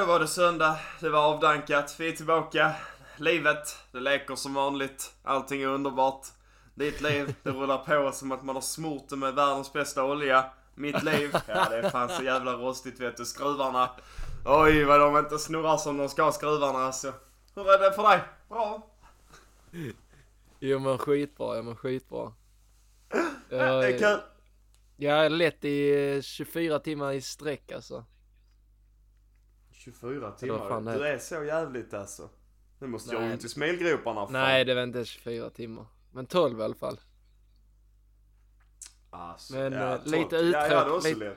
då var det söndag. Det var avdankat. Vi är tillbaka. Livet, det leker som vanligt. Allting är underbart. Ditt liv, det rullar på som att man har smort det med världens bästa olja. Mitt liv, ja det är fan så jävla rostigt vet du. Skruvarna. Oj vad de inte snurrar som de ska skruvarna alltså. Hur är det för dig? Bra? Jo men skitbra, ja men skitbra. Det är kul. Jag har lett i eh, 24 timmar i sträck alltså. 24 vad timmar. det Du är så jävligt alltså. Nu måste jag Nej. ont i smilgroparna. fan. Nej det var inte 24 timmar. Men 12 i alla fall. Alltså, Men, ja, eh, lite tolv. Ja, jag också lite-.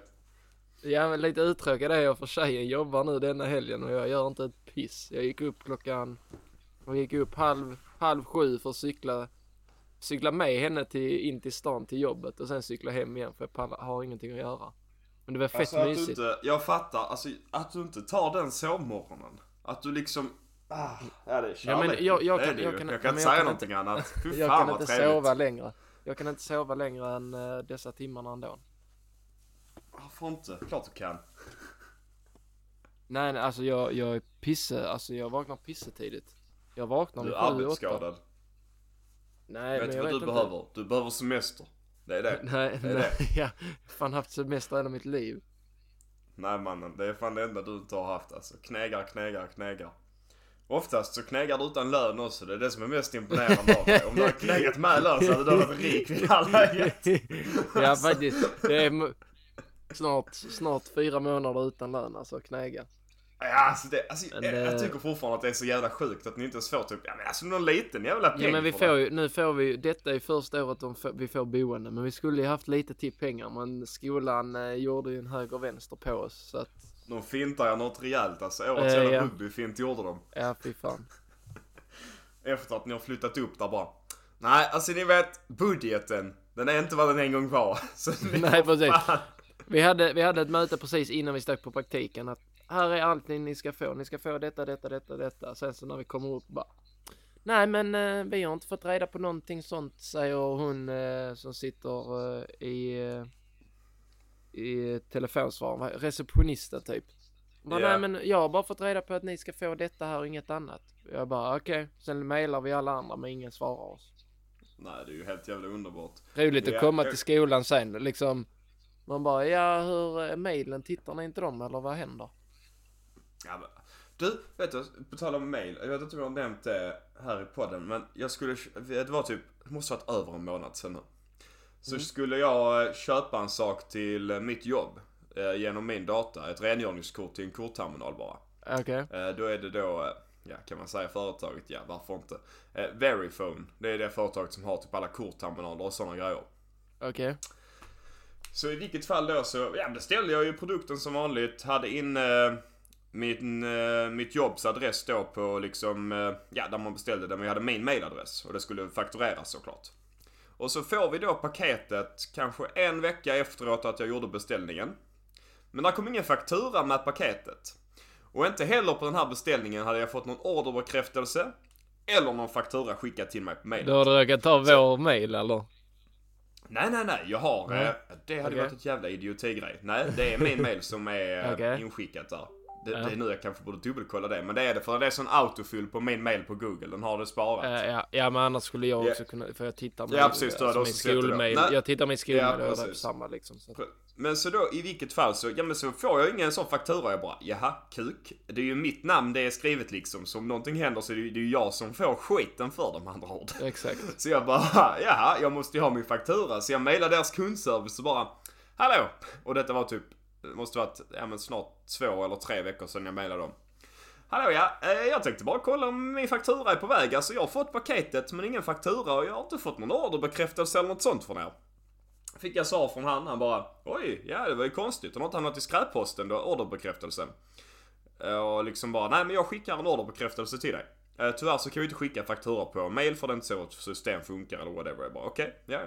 Ja men lite uttråkad är jag för tjejen jobbar nu denna helgen och jag gör inte ett piss. Jag gick upp klockan, jag gick upp halv, halv sju för att cykla, cykla med henne till, in till stan till jobbet och sen cykla hem igen för jag pallar, har ingenting att göra. Men det var fett Alltså att du mysigt. inte, jag fattar, alltså att du inte tar den sovmorgonen. Att du liksom, ah, ja det är Ja, men kärlek. jag- jag det är kan- det jag kan- jag ja, kan inte jag säga kan någonting annat. Fy Jag fan kan vad inte trevligt. sova längre. Jag kan inte sova längre än eh, dessa timmarna ändå. Varför inte? Klart du kan. Nej, nej alltså jag, jag är pisse, alltså jag vaknar pissetidigt. Jag vaknar Du vid är sju, åtta. arbetsskadad. Nej, vet men du jag vad vet du inte. behöver? Du behöver semester. Det är det. Nej, Det är nej, ja. Jag har fan haft semester hela mitt liv. Nej mannen, det är fan det enda du inte har haft alltså. Knegar, knegar, knegar. Oftast så knegar du utan lön också. Det är det som är mest imponerande av dig. Om du hade knegat med lön så hade du varit rik vid det här läget. ja faktiskt. Det är snart, snart fyra månader utan lön alltså knäga. Ja, alltså, det, alltså Men jag, jag tycker fortfarande att det är så jävla sjukt att ni inte ens får typ, ja men alltså någon liten jävla peng Ja men vi får ju, nu får vi detta är första året de vi får boende. Men vi skulle ju haft lite till pengar. Men skolan eh, gjorde ju en höger vänster på oss. Så att, De fintar jag något rejält alltså. Årets Eh, jävla ja. rugbyfint gjorde de. ja fy fan. Efter att ni har flyttat upp där bara. Nej, alltså ni vet, budgeten. Den är inte vad den en gång var. Så Nej, precis. fan- Vi hade, vi hade ett möte precis innan vi stack på praktiken att här är allting ni ska få. Ni ska få detta, detta, detta, detta. Sen så när vi kommer upp bara Nej men eh, vi har inte fått reda på någonting sånt säger hon eh, som sitter eh, i, eh, i telefonsvararen, receptionisten typ. Bara, Ja. Nej men jag har bara fått reda på att ni ska få detta här och inget annat. Jag bara okej, sen mailar vi alla andra men ingen svarar oss. Nej, det är ju helt jävla underbart. Roligt att komma till skolan sen liksom. Man bara, ja hur är mailen, tittar ni inte dem eller vad händer? Ja, men, du, vet du, på tal om mail. Jag vet inte om jag har nämnt det här i podden, men jag skulle, det var typ, det måste varit över en månad sedan nu. Så skulle jag eh, köpa en sak till eh, mitt jobb eh, genom min data. Ett rengöringskort till en kortterminal bara. Okej. Eh, Då är det då, eh, ja kan man säga företaget, ja varför inte. Eh, Verifone, det är det företaget som har typ alla kortterminaler och sådana grejer. Okej. Så i vilket fall då så, ja beställde jag ju produkten som vanligt. Hade in eh, min, eh, mitt jobbs adress då på liksom, eh, ja där man beställde det. Men jag hade min mailadress och det skulle faktureras såklart. Och så får vi då paketet kanske en vecka efteråt att jag gjorde beställningen. Men det kom ingen faktura med paketet. Och inte heller på den här beställningen hade jag fått någon orderbekräftelse. Eller någon faktura skickad till mig på mail. Då har du råkat ta vår mail eller? Nej, nej, nej. Jag har... Eh, Det hade Okej. varit ett jävla idiotigrej. Nej, det är min mail som är Okej. inskickat där. Det, det är nu jag kanske borde dubbelkolla det. Men det är det för det är sån autofill på min mail på Google. Den har det sparat. Eh, ja, ja men annars skulle jag Ja. också kunna, för jag tittar Ja, precis, då alltså min skolmail. Jag tittar min skolmail Ja, och det är samma liksom. Så. Men så då i vilket fall så, ja men så får jag ingen sån faktura. Jag bara, jaha, kuk. Det är ju mitt namn det är skrivet liksom. Så om någonting händer så är det ju jag som får skiten för de andra ord. Exakt. Så jag bara, jaha, jag måste ju ha min faktura. Så jag mejlade deras kundservice och bara, hallå! Och detta var typ, det måste varit, ja men snart två eller tre veckor sedan jag mejlade dem. Hallå ja, eh, jag tänkte bara kolla om min faktura är på väg. Alltså jag har fått paketet men ingen faktura och jag har inte fått någon orderbekräftelse eller något sånt från er. Fick jag svar från han, han bara oj, ja det var ju konstigt. Har något hamnat i skräpposten då, orderbekräftelsen? Eh, och liksom bara, nej men jag skickar en orderbekräftelse till dig. Eh, tyvärr så kan vi inte skicka faktura på mail för det är inte så vårt system funkar eller whatever. Jag bara okej, ja.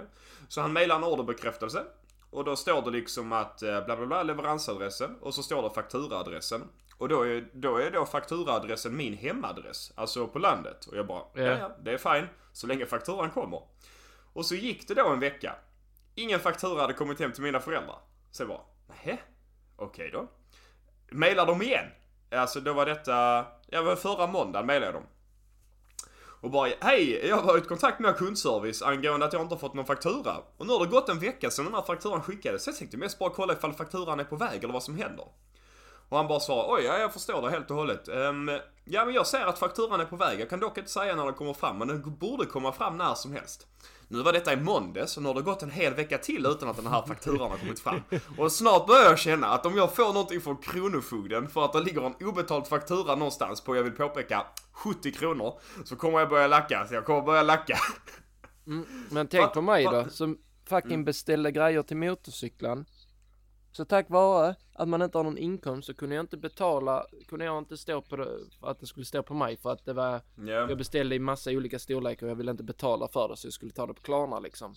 Så han mailar en orderbekräftelse. Och då står det liksom att eh, bla bla bla leveransadressen och så står det fakturaadressen. Och då är, då är då fakturaadressen min hemadress, alltså på landet. Och jag bara, ja Ja. det är fine, så länge fakturan kommer. Och så gick det då en vecka. Ingen faktura hade kommit hem till mina föräldrar. Så jag bara, nähä? Okej då. Mailar dem igen. Alltså då var detta, ja var förra måndagen mejlade jag dem. Och bara, hej, jag har varit i kontakt med kundservice angående att jag inte har fått någon faktura. Och nu har det gått en vecka sedan den här fakturan skickades, så jag tänkte mest bara kolla ifall fakturan är på väg eller vad som händer. Och han bara svarar, oj, ja, jag förstår det helt och hållet. Um, ja, men jag ser att fakturan är på väg. Jag kan dock inte säga när den kommer fram, men den borde komma fram när som helst. Nu var detta i måndags och nu har det gått en hel vecka till utan att den här fakturan har kommit fram. Och snart börjar jag känna att om jag får någonting från Kronofogden för att det ligger en obetald faktura någonstans på, jag vill påpeka, 70 kronor. Så kommer jag börja lacka, så jag kommer börja lacka. Mm, men tänk Va- på mig va- då, som fucking beställde grejer till motorcyklar. Så tack vare att man inte har någon inkomst så kunde jag inte betala, kunde jag inte stå på det, för att det skulle stå på mig för att det var, Ja. jag beställde i massa olika storlekar och jag ville inte betala för det så jag skulle ta det på Klarna liksom.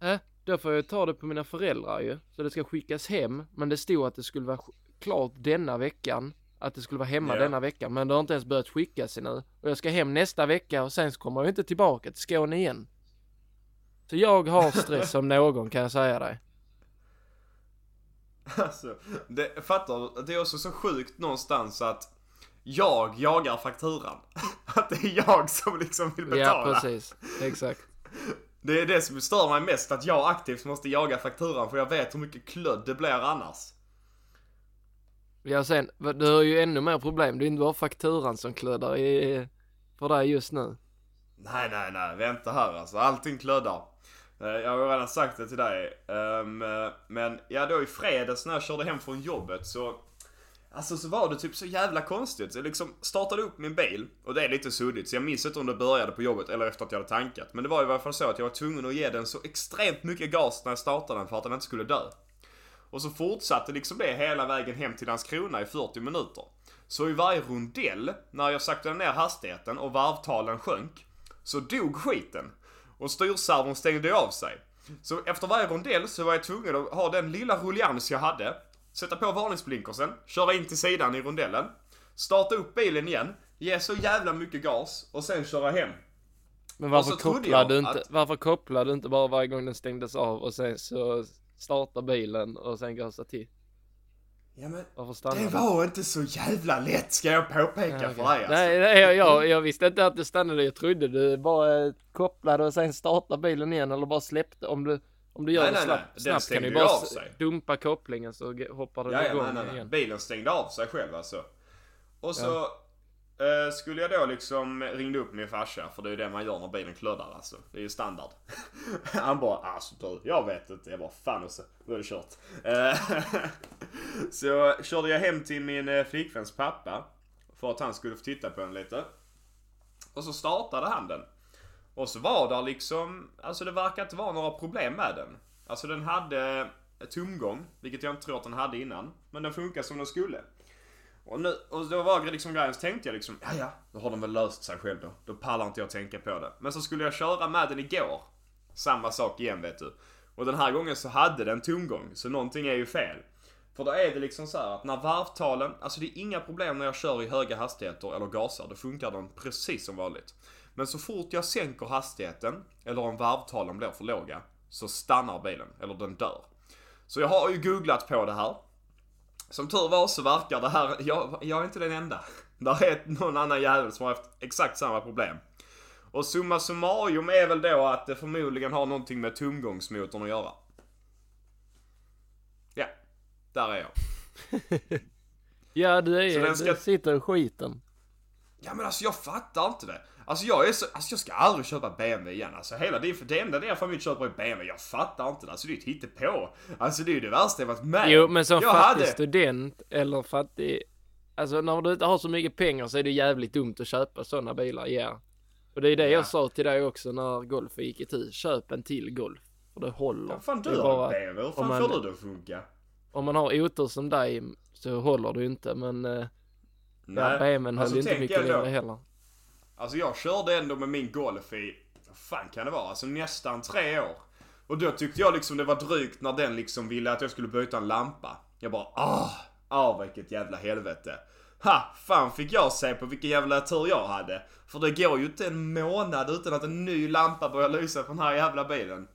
Äh, då får jag ta det på mina föräldrar ju, så det ska skickas hem, men det stod att det skulle vara klart denna veckan. Att det skulle vara hemma Ja. denna veckan, men det har inte ens börjat skickas ännu. Och jag ska hem nästa vecka och sen så kommer jag inte tillbaka till Skåne igen. Så jag har stress som någon kan jag säga dig. Alltså, det, fattar Det är också så sjukt någonstans att jag jagar fakturan. Att det är jag som liksom vill Ja, betala. precis. Exakt. det är det som stör mig mest, att jag aktivt måste jaga fakturan för jag vet hur mycket klödd det blir annars. Ja, sen, du har ju ännu mer problem. Det är inte bara fakturan som klödar i, för dig just nu. Nej, nej, nej, vänta här alltså. Allting klöddar. Eh, jag har ju redan sagt det till dig. Ehm, men ja, då i fredags när jag körde hem från jobbet så Alltså så var det typ så jävla konstigt. Jag liksom startade upp min bil och det är lite suddigt så jag minns inte om det började på jobbet eller efter att jag hade tankat. Men det var i varje fall så att jag var tvungen att ge den så extremt mycket gas när jag startade den för att den inte skulle dö. Och så fortsatte liksom det hela vägen hem till Landskrona i 40 minuter. Så i varje rondell, när jag saktade ner hastigheten och varvtalen sjönk, så dog skiten. Och styrservon stängde av sig. Så efter varje rondell så var jag tvungen att ha den lilla rullians jag hade, sätta på varningsblinkersen, köra in till sidan i rondellen, starta upp bilen igen, ge så jävla mycket gas och sen köra hem. Men varför jag du inte, att- varför kopplar du inte bara varje gång den stängdes av och sen så startar bilen och sen gasar till? Ja men, Varför stannar det var inte så jävla lätt ska jag påpeka Ja, för dig alltså. Nej, nej jag, jag, jag visste inte att det stannade. Jag trodde du bara eh, kopplade och sen startade bilen igen eller bara släppte. Om du, om du gör Nej, det nej, snabbt, nej. Snabbt kan du bara dumpa kopplingen så hoppar den Ja, ja, igång nej, nej, nej. igen. Bilen stängde av sig själv alltså. Och så eh, Eh, skulle jag då liksom ringde upp min farsa, för det är ju det man gör när bilen klöddar alltså. Det är ju standard. Han bara, alltså du, jag vet inte. Jag bara, fan också, nu är det kört. Eh, så körde jag hem till min eh, flickväns pappa, för att han skulle få titta på den lite. Och så startade han den. Och så var där liksom, alltså det verkar inte vara några problem med den. Alltså den hade tomgång, vilket jag inte tror att den hade innan. Men den funkar som den skulle. Och, nu, och då var liksom grejen, så tänkte jag liksom, ja ja, då har den väl löst sig själv då. Då pallar inte jag tänka på det. Men så skulle jag köra med den igår. Samma sak igen vet du. Och den här gången så hade den tomgång, så någonting är ju fel. För då är det liksom så här att när varvtalen, alltså det är inga problem när jag kör i höga hastigheter eller gasar, då funkar den precis som vanligt. Men så fort jag sänker hastigheten, eller om varvtalen blir för låga, så stannar bilen, eller den dör. Så jag har ju googlat på det här. Som tur var så verkar det här, jag, jag är inte den enda. Där är någon annan jävel som har haft exakt samma problem. Och summa summarum är väl då att det förmodligen har någonting med tomgångsmotorn att göra. Ja, där är jag. Ja, du Så är den du ska- sitter i skiten. Ja men alltså jag fattar inte det. Alltså jag är så, alltså jag ska aldrig köpa BMW igen. Alltså hela det, för det enda det familj köper är BMW. Jag fattar inte det. Alltså det är ett hittepå. Alltså det är ju det värsta jag varit med Jo, men som jag fattig hade... student eller fattig... Alltså när du inte har så mycket pengar så är det jävligt dumt att köpa sådana bilar, ja. Och det är det Ja. jag sa till dig också när Golf gick i tur. Köp en till Golf. För det håller. Vad fan Det du har bara- en BMW? Hur fan man- får du det att funka? Om man har otur som dig så håller du inte, men... Eh, ja, Nej. BMWn höll Alltså, ju inte mycket längre heller. Alltså jag körde ändå med min Golf i, vad fan kan det vara? Alltså nästan tre år. Och då tyckte jag liksom det var drygt när den liksom ville att jag skulle byta en lampa. Jag bara ah, ah vilket jävla helvete. Ha, fan fick jag se på vilken jävla tur jag hade. För det går ju inte en månad utan att en ny lampa börjar lysa på den här jävla bilen.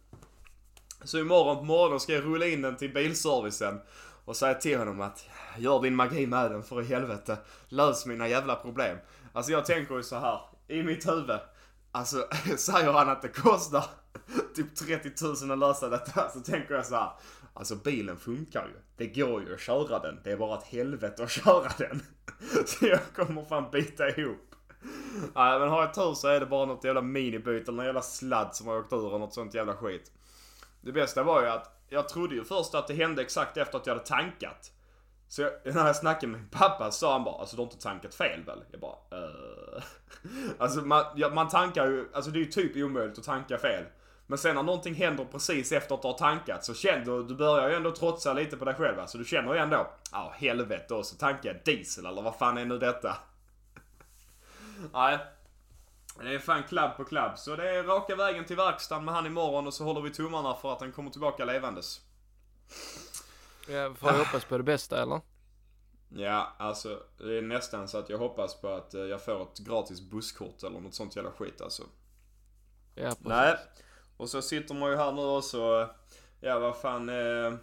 Så imorgon på morgonen ska jag rulla in den till bilservicen och säga till honom att gör din magi med den för i helvete. Lös mina jävla problem. Alltså jag tänker ju så här i mitt huvud. Alltså säger han att det kostar typ 30 000 att lösa detta så tänker jag så här. Alltså bilen funkar ju. Det går ju att köra den. Det är bara ett helvete att köra den. Så jag kommer fan bita ihop. Nej men har jag tur så är det bara något jävla minibyte eller någon jävla sladd som har åkt ur och något sånt jävla skit. Det bästa var ju att jag trodde ju först att det hände exakt efter att jag hade tankat. Så jag, när jag snackade med min pappa sa han bara, alltså du har inte tankat fel väl? Jag bara, uh. Alltså man, ja, man tankar ju, alltså det är ju typ omöjligt att tanka fel. Men sen när någonting händer precis efter att du har tankat så känner du, du börjar ju ändå trotsa lite på dig själv. Så du känner ju ändå, ja ah, helvete och så tankar jag diesel eller vad fan är nu detta? Nej. Det är fan klabb på klabb. Så det är raka vägen till verkstaden med han imorgon och så håller vi tummarna för att han kommer tillbaka levandes. Ja, får jag hoppas på det bästa eller? Ja, alltså det är nästan så att jag hoppas på att eh, jag får ett gratis busskort eller något sånt jävla skit alltså. Ja, precis. Nej. Och så sitter man ju här nu också. Ja, vad fan. Eh,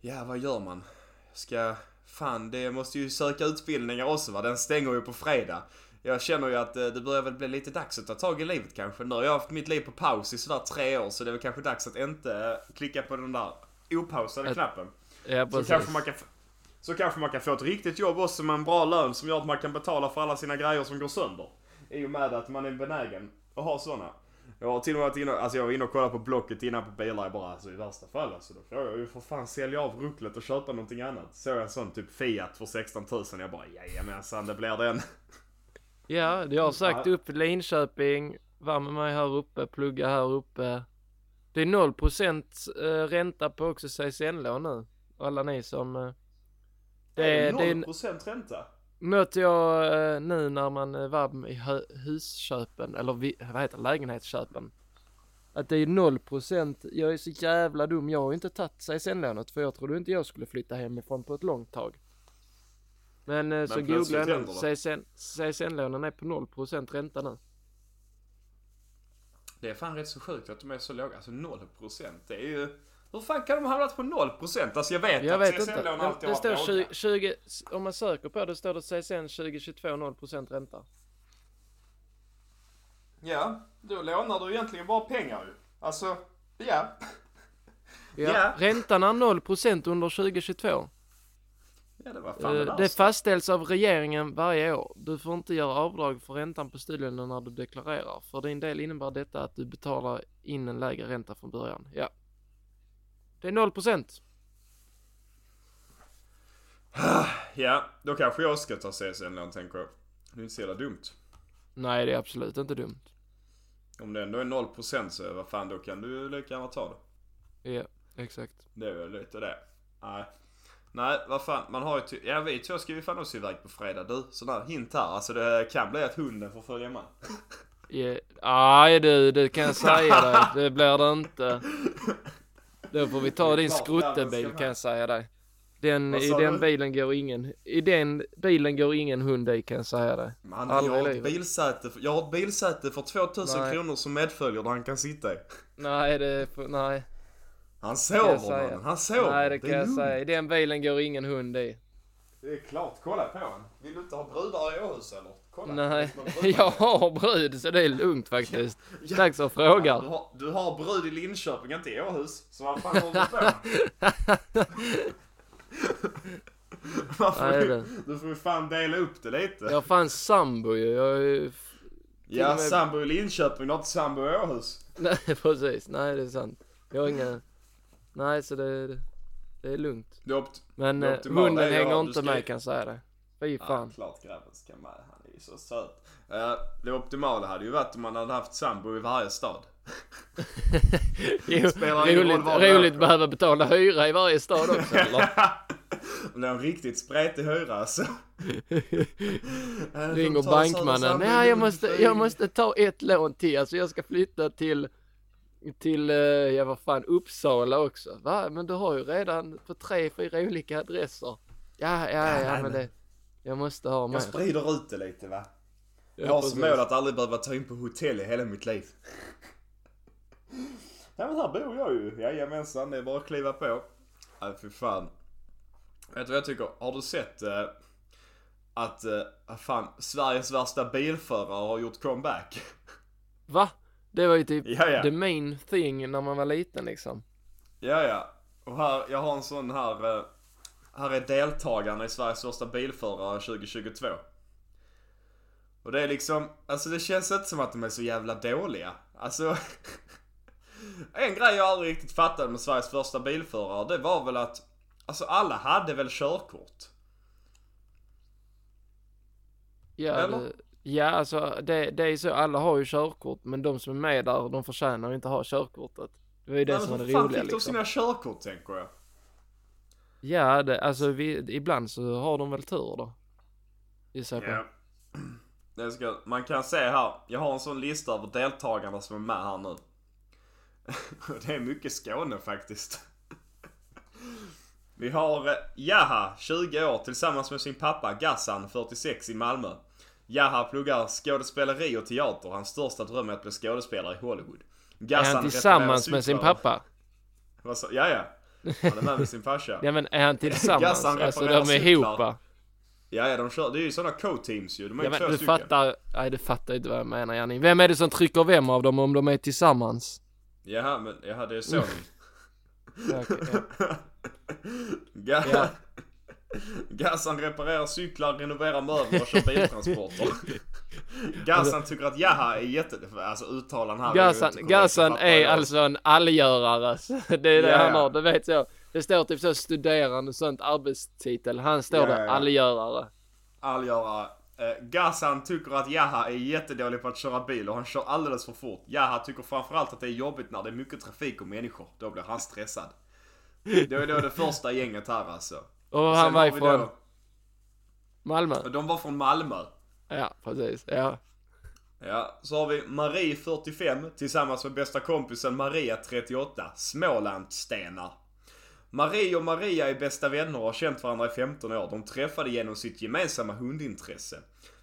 ja, vad gör man? Ska... Fan, det måste ju söka utbildningar också va? Den stänger ju på fredag. Jag känner ju att eh, det börjar väl bli lite dags att ta tag i livet kanske. Nu har jag haft mitt liv på paus i sådär tre år så det är väl kanske dags att inte klicka på den där opausade Ett- knappen. Ja, Så kanske, man kan, så kanske man kan få ett riktigt jobb också med en bra lön som gör att man kan betala för alla sina grejer som går sönder. I och med att man är benägen att ha sådana. Jag har till och med varit inne, alltså jag var inne och kollade på Blocket innan på bilar. Bara, alltså i värsta fall alltså, då får jag ju för fan sälja av rucklet och köpa någonting annat. Så jag en sån typ Fiat för 16 000. Jag bara, jajamensan det blir den. Ja, jag har sagt upp Linköping, var med mig här uppe, plugga här uppe. Det är 0% eh, ränta på också CSN-lån nu. Alla ni som... eh, Det, är- det är 0% ränta. mötte jag eh, nu när man var i husköpen, eller vad heter lägenhetsköpen. Att det är 0%, jag är så jävla dum, jag har ju inte tagit CSN-lånet för jag trodde inte jag skulle flytta hemifrån på ett långt tag. Men, eh, så googlade jag händer nu, CSN, CSN-lånen är på 0% ränta nu. Det är fan rätt så sjukt att de är så låga. Alltså 0%. Det är ju... Hur fan kan de hamnat på 0%? Alltså jag vet Jag att vet CSN-lån. Det, alltid det har står varit 20, låga. 20, om man söker på det står det CSN 2022 0% ränta. Ja, då lånar du egentligen bara pengar ju. Alltså, ja. Ja. Ja. Räntan är 0% under 2022. Ja, det var fan det Eh, det fastställs av regeringen varje år. Du får inte göra avdrag för räntan på studielånen när du deklarerar. För din del innebär detta att du betalar in en lägre ränta från början. Ja. Det är 0%. Ja, då kanske jag ska ta CSN-lån tänker jag. Det är inte så jävla dumt. Nej, det är absolut inte dumt. Om det ändå är 0% så vad fan då kan du lika gärna ta det. Ja, exakt. Det är väl lite det. Nej. Nej, vad fan. Man har ju Ja, vi två ska ju fan också iväg på fredag. Du, sån där hint här. Alltså det kan bli att hunden får följa med. Ja, Nej du, det kan jag säga dig. Det blir det inte. Då får vi ta din skruttebil kan jag säga dig. Den, I den du? bilen går ingen, i den bilen går ingen hund i kan jag säga dig. Man, jag, har ett bilsäte, jag har ett bilsäte för 2000 Nej. kronor som medföljer där han kan sitta i. Nej det, nej. Han sover mannen, han sover. Nej det kan är jag lugnt. säga. I den bilen går ingen hund i. Det är klart, kolla på honom. Vill du inte ha brudar i Åhus eller? Kolla. Nej, det jag har brud så det är lugnt faktiskt. Ja. Tack som Du frågar. har, du har brud i Linköping, inte i Åhus. Så vad fan håller du på Varför Nej, du, det- du får ju fan dela upp det lite. Jag har fan sambo ju. Jag är ju... ja, med- sambo i Linköping, du har inte sambo i Åhus. Nej precis, nej det är sant. Jag har inga... Nej så det, det, det är lugnt. Har opt- Men Det eh, optimala hunden är hänger du inte ska- med kan jag säga det. Fy Ja, fan. klart grabben ska med. Han är ju så söt. Eh, det optimala hade ju varit om man hade haft sambo i varje stad. Jo, roligt, roligt behöva betala hyra i varje stad också eller? Om det är en riktigt spretig hyra alltså. Ringer bankmannen. Nej jag måste, jag måste ta ett lån till. Alltså jag ska flytta till, till, eh, ja vad fan, Uppsala också. Va? Men du har ju redan på tre, fyra olika adresser. Ja, ja, nej, ja men det, jag måste ha med. Jag sprider ut det lite va. Jag Ja, har som mål att aldrig behöva ta in på hotell i hela mitt liv. Ja men här bor jag ju. Jajamensan, det är bara att kliva på. Nej fy fan. Vet du vad jag tycker? Har du sett eh, att, eh, fan, Sveriges värsta bilförare har gjort comeback? Va? Det var ju typ Ja, ja. the main thing när man var liten liksom. Ja, ja. Och här, jag har en sån här. eh, Här är deltagarna i Sveriges första bilförare 2022. Och det är liksom, alltså det känns inte som att de är så jävla dåliga. Alltså. en grej jag aldrig riktigt fattade med Sveriges första bilförare, det var väl att, alltså alla hade väl körkort? Ja, Eller? det, ja alltså det, det är så, alla har ju körkort men de som är med där, de förtjänar inte ha körkortet. Det var ju det Men som var det roliga fick de liksom. sina körkort tänker jag? Ja, det, alltså vi, ibland så har de väl tur då. Gissar jag på. Ja. Det ska, man kan se här, jag har en sån lista över deltagarna som är med här nu. Det är mycket Skåne faktiskt. Vi har eh, Jaha, 20 år, tillsammans med sin pappa Gassan, 46, i Malmö. Jaha pluggar skådespeleri och teater. Hans största dröm är att bli skådespelare i Hollywood. Är Gassan han tillsammans med sin pappa? Vad sa, ja, ja. Han är med med sin farsa. Ja men är han tillsammans? Gassan alltså de är ihop Ja, ja, de kör, det är ju sådana co-teams ju. De är Ja ju två men du stycken. fattar, nej du fattar inte vad jag menar Janni. Vem är det som trycker vem av dem om de är tillsammans? Jaha, men jaha, det är. Ja, ja. Ga- Ja. Gassan reparerar cyklar, renoverar möbler och kör biltransporter. Gassan tycker att jaha är jätte... Alltså uttalan här är Gassan, korrekt, Gassan är alltså en allgörare. Det är det Ja, han har, det vet jag. Det står typ så studerande och sånt arbetstitel. Han står Ja, där allgörare. Allgörare. Eh, Gassan tycker att Jaha är jättedålig på att köra bil och han kör alldeles för fort. Jaha tycker framförallt att det är jobbigt när det är mycket trafik och människor. Då blir han stressad. Det är då det första gänget här alltså. Och han var ifrån Malmö. De var från Malmö. Ja, precis. Ja. Ja, så har vi Marie 45 tillsammans med bästa kompisen Maria 38, Smålandsstenar. Marie och Maria är bästa vänner och har känt varandra i 15 år. De träffade genom sitt gemensamma hundintresse.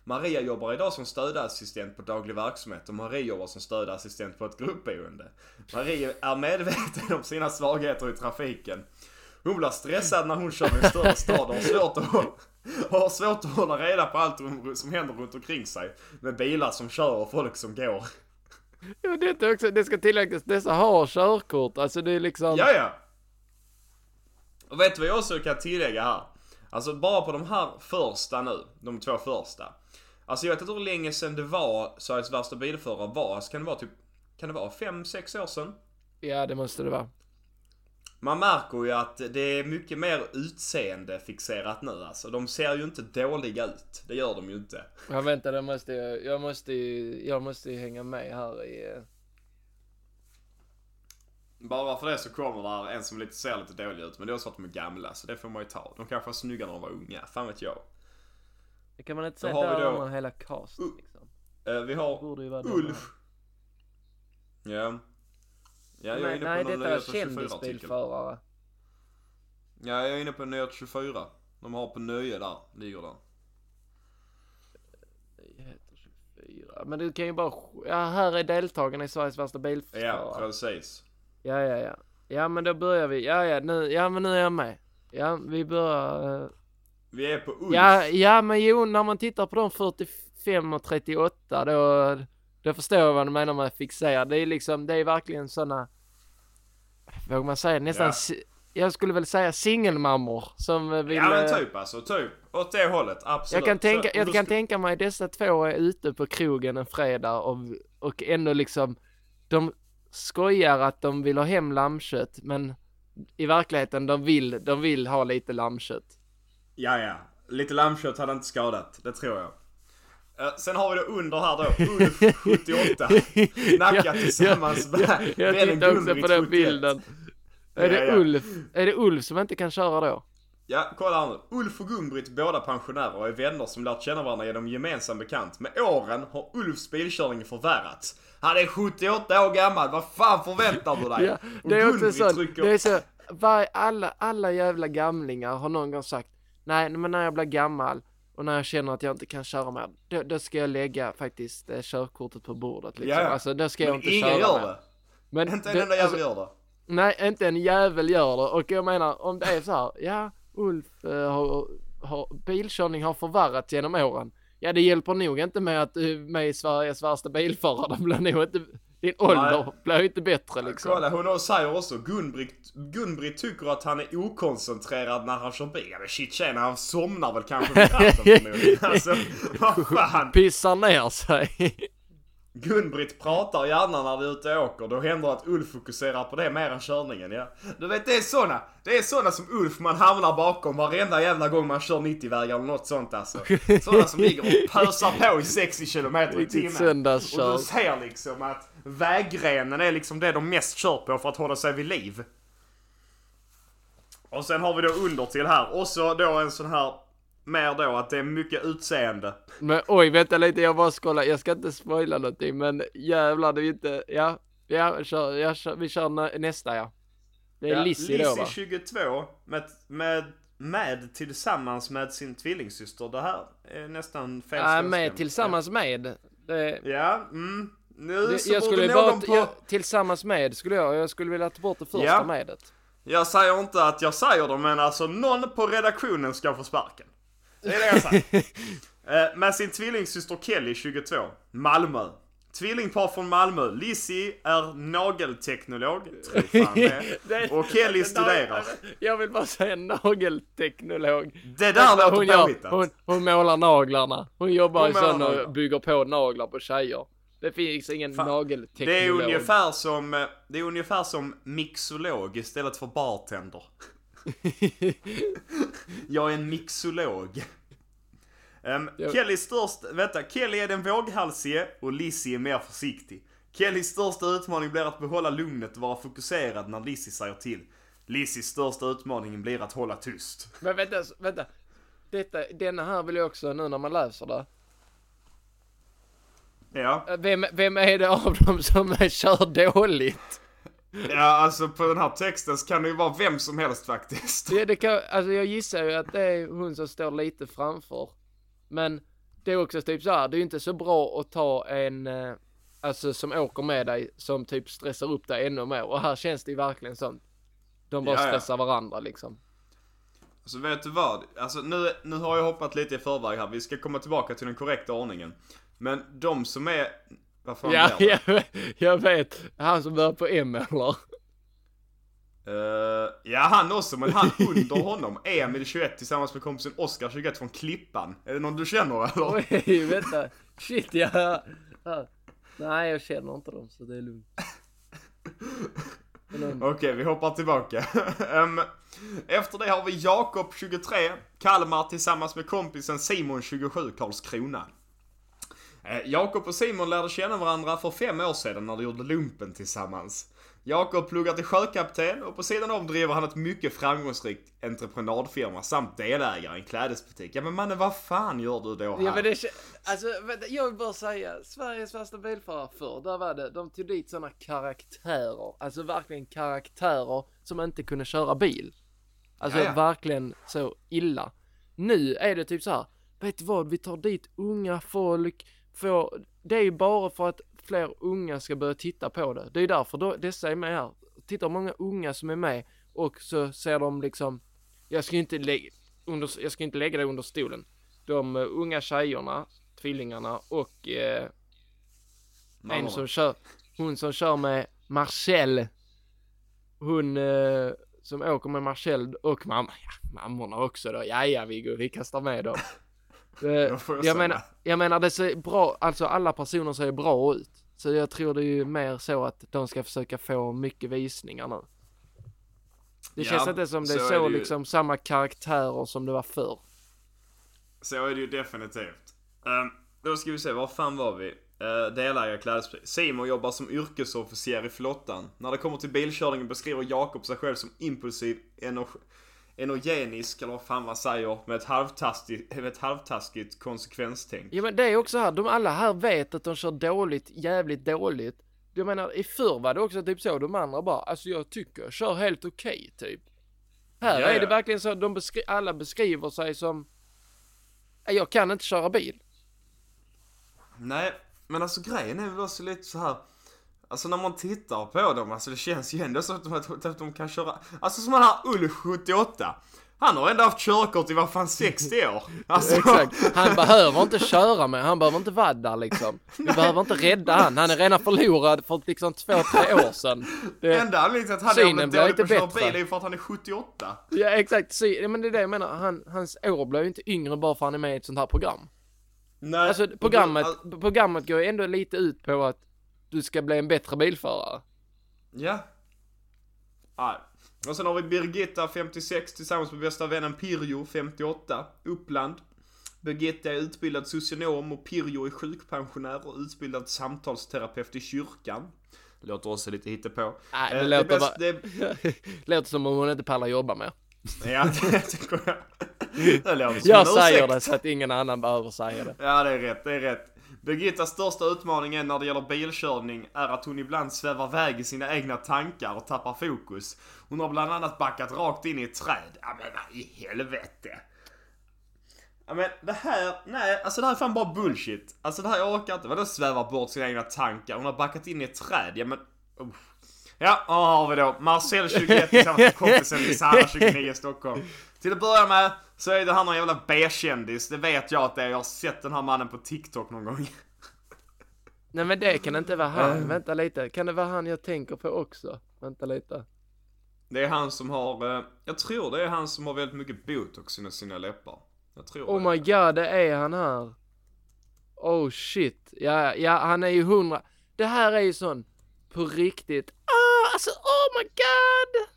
Maria jobbar idag som stödassistent på daglig verksamhet och Marie jobbar som stödassistent på ett gruppboende. Marie är medveten om sina svagheter i trafiken. Hon blir stressad när hon kör i en större stad och har svårt att, och har svårt att hålla reda på allt som händer runt omkring sig. Med bilar som kör och folk som går. Jo, det, är också, det ska tilläggas, dessa har körkort. Alltså det är liksom... Ja, ja. Och vet du vad jag också kan tillägga här? Alltså bara på de här första nu, de två första. Alltså jag vet inte hur länge sedan det var Sveriges värsta bilförare var. Alltså kan det vara typ, kan det vara 5-6 år sedan? Ja, det måste det vara. Man märker ju att det är mycket mer utseende fixerat nu alltså. De ser ju inte dåliga ut. Det gör de ju inte. Ja, vänta, det måste jag, jag måste ju, jag måste ju hänga med här i... eh, Bara för det så kommer där en som lite ser lite dålig ut. Men det är också att de är gamla, så det får man ju ta. De kanske var snygga när de var unga, fan vet jag. Det kan man inte säga, har vi där då- har man hela cast Uh. liksom. Eh, vi har Ulf. Ja. Ja, jag är Nej, inne nej på någon detta är Nyheter 24-artikel. kändisbilförare. Ja, jag är inne på Nyheter 24. De har på Nöje där, ligger där. Nyheter 24. Men du kan ju bara, ja här är deltagarna i Sveriges värsta Ja, bilförare. precis. Ja, ja, ja. Ja, men då börjar vi. Ja, ja, nu, ja, men nu är jag med. Ja, vi börjar. eh, Vi är på Ulf. Ja, ja, men jo, när man tittar på de 45 och 38 då, då förstår jag vad du menar med fixerad. Det är liksom, det är verkligen såna, vågar man säga, nästan, Ja. si- jag skulle väl säga singelmammor som vill... ja, men eh, typ alltså. Typ. Åt det hållet, absolut. Jag kan tänka, Så, jag kan ska- tänka mig dessa två är ute på krogen en fredag och, och ändå liksom, de skojar att de vill ha hem lammkött men i verkligheten de vill, de vill ha lite lammkött. Ja, ja. Lite lammkött hade inte skadat. Det tror jag. Eh, Sen har vi då under här då, Ulf 78. Nacka tillsammans med jag, jag vännen tittar också på den 71. bilden. Är Ja, det ja. Ulf, är det Ulf som inte kan köra då? Ja, kolla här nu. Ulf och Gun-Britt, båda pensionärer och är vänner som lärt känna varandra genom gemensam bekant. Med åren har Ulfs bilkörning förvärrats. Han är 78 år gammal, vad fan förväntar du dig? Ja, Och det är också Gun-Britt så, trycker- det är så, var, alla, alla jävla gamlingar har någon gång sagt, nej men när jag blir gammal och när jag känner att jag inte kan köra mer, då, då ska jag lägga faktiskt eh, körkortet på bordet liksom. Ja. Alltså då ska jag Men inte ingen köra gör mer. det. Men Inte en enda alltså, jävel gör det. Nej, inte en jävel gör det. Och jag menar, om det är så här, ja, Ulf eh, har, har, bilkörning har förvärrats genom åren. Ja, det hjälper nog inte med att du med i Sveriges värsta bilförare. Blir nog inte, din ålder blir ju inte bättre liksom. Kolla, hon säger också Gun-Britt Gun tycker att han är okoncentrerad när han kör bil. Ja, men shit tjena, han somnar väl kanske vid ratten förmodligen. Alltså, vad fan. Pissar ner sig. Gun-Britt pratar gärna när vi är ute och åker. Då händer det att Ulf fokuserar på det mer än körningen. Ja. Du vet, det är såna. Det är såna som Ulf man hamnar bakom varenda jävla gång man kör 90-vägar eller något sånt alltså. Såna som ligger och pösar på i 60 km i timmen. söndagskör. Och du ser liksom att vägrenen är liksom det de mest kör på för att hålla sig vid liv. Och sen har vi då under till här. Och så då en sån här mer då att det är mycket utseende. Men oj, vänta lite, jag bara ska kolla. Jag ska inte spoila någonting, men jävlar det är inte, ja, ja, kör, jag kör, vi kör nä- nästa ja. Det är Ja, Lizzie då va? 22 med, med, med tillsammans med sin tvillingsyster. Det här är nästan fel Ja, med tillsammans med. Det, Ja, mm. Nu det, så jag borde skulle någon på... jag, tillsammans med skulle jag, jag skulle vilja ta bort det första Ja. medet. Jag säger inte att jag säger det, men alltså någon på redaktionen ska få sparken. Det är det jag säger. Eh, Med sin tvillingsyster Kelly, 22, Malmö. Tvillingpar från Malmö. Lizzie är nagelteknolog, tror fan det. Och Kelly studerar. Jag vill bara säga nagelteknolog. Det där låter påhittat. hon, hon målar naglarna. Hon jobbar Hon i sån och bygger på naglar på tjejer. Det finns ingen Fan, nagelteknolog. Det är ungefär som, eh, det är ungefär som mixolog istället för bartender. Jag är en mixolog. Um. Kelly störst, vänta, Kelly är den våghalsige och Lizzie är mer försiktig. Kellys största utmaning blir att behålla lugnet och vara fokuserad när Lizzie säger till. Lizzies största utmaning blir att hålla tyst. Men vänta, vänta. Detta, denna här vill jag också nu när man läser det. Ja, Vem, vem är det av dem som kör dåligt? ja alltså på den här texten så kan det ju vara vem som helst faktiskt. Det, det kan, alltså jag gissar ju att det är hon som står lite framför. Men det är också typ så här, det är ju inte så bra att ta en, eh, alltså som åker med dig, som typ stressar upp dig ännu mer. Och här känns det ju verkligen sånt. De bara Ja, ja. stressar varandra liksom. Så vet du vad? Alltså nu, nu har jag hoppat lite i förväg här. Vi ska komma tillbaka till den korrekta ordningen. Men de som är... Vad fan Ja, jag, jag vet. Han som börjar på M eller? Eh, ja, han också, men han under honom. Emil 21 tillsammans med kompisen Oskar 21 från Klippan. Är det någon du känner eller? Oj, vänta. Shit, ja. Nej, jag känner inte dem så det är lugnt. Okej, vi hoppar tillbaka. Em, efter det har vi Jakob 23, Kalmar tillsammans med kompisen Simon 27, Karlskrona. Eh, Jakob och Simon lärde känna varandra för fem år sedan när de gjorde lumpen tillsammans. Jakob pluggar till sjökapten och på sidan om driver han ett mycket framgångsrikt entreprenadfirma samt delägare i en klädesbutik. Ja men mannen, vad fan gör du då här? Ja men det alltså vänta, jag vill bara säga, Sveriges värsta bilförare förr, där var det, de tog dit sådana karaktärer, alltså verkligen karaktärer som inte kunde köra bil. Alltså Ja, ja. verkligen så illa. Nu är det typ så här, vet du vad, vi tar dit unga folk, får, det är ju bara för att fler unga ska börja titta på det. Det är därför då, dessa är med här. Titta hur många unga som är med och så ser de liksom, jag ska inte lägga, under, jag ska inte lägga det under stolen de unga tjejerna, tvillingarna och eh, en som kör, hon som kör med Marcel. Hon eh, som åker med Marcel och mamma, ja, mammorna också då. Ja, ja Viggo, vi kastar med dem. Eh, jag jag, menar, jag menar det ser bra, alltså alla personer ser bra ut. Så jag tror det är ju mer så att de ska försöka få mycket visningar nu. Det Ja, känns inte som det är så så, är det ju. liksom samma karaktärer som det var förr. Så är det ju definitivt. Um, då ska vi se, var fan var vi? Uh, delägare klädesprit. Simon jobbar som yrkesofficer i flottan. När det kommer till bilkörningen beskriver Jakob sig själv som impulsiv, ener- energenisk, eller vad fan man säger, med ett halvtaskigt, med ett halvtaskigt konsekvenstänk. Ja men det är också här, de alla här vet att de kör dåligt, jävligt dåligt. Jag menar i förr var det också typ så, de andra bara, alltså jag tycker jag kör helt okej typ. Här Ja, är det verkligen så, de beskri- alla beskriver sig som, "Nej, jag kan inte köra bil. Nej, men alltså grejen är väl också lite så här. Alltså när man tittar på dem, alltså det känns ju ändå som att de, att de kan köra. Alltså som den här Ulf 78. Han har ändå haft körkort i vad fan 60 år. Alltså, Exakt. Han behöver inte köra med, han behöver inte vara där liksom. Vi behöver inte rädda han, han är redan förlorad för liksom två, tre år sedan. Det, Enda anledningen till att han är Synen dålig på att köra bil är ju för att han är 78. ja exakt, Sy, men det är det jag menar, han, hans år blir ju inte yngre bara för att han är med i ett sånt här program. Nej. Alltså programmet, programmet går ju ändå lite ut på att du ska bli en bättre bilförare. Ja. Nej. Och sen har vi Birgitta 56 tillsammans med bästa vännen Pirjo 58, Uppland. Birgitta är utbildad socionom och Pirjo är sjukpensionär och utbildad samtalsterapeut i kyrkan. Det låter också lite hittepå. Nej, det Eh, låter bäst- bara- det, Låter som om hon inte pallar jobba mer. Ja, det tycker jag. Det låter som Jag säger ursäkt. det så att ingen annan behöver säga det. Ja, det är rätt, det är rätt. Birgittas största utmaning när det gäller bilkörning är att hon ibland svävar väg i sina egna tankar och tappar fokus. Hon har bland annat backat rakt in i ett träd. Ja men vad i helvete. Ja men det här, nej alltså det här är fan bara bullshit. Alltså det här jag orkar inte. Vadå svävar bort sina egna tankar? Hon har backat in i ett träd. Ja men, uff. Ja, här har vi då? Marcel 21 tillsammans med kompisen Lisanna 29 i Stockholm. Till att börja med så är det han någon jävla B-kändis. Det vet jag att det är. Jag har sett den här mannen på TikTok någon gång. Nej men det kan inte vara han, Eh. vänta lite. Kan det vara han jag tänker på också? Vänta lite. Det är han som har, eh, jag tror det är han som har väldigt mycket botox i sina läppar. Jag tror Oh det. my god, det är han här. Oh shit. Ja, ja, han är ju hundra. Det här är ju sån, på riktigt. Ah, alltså oh my god!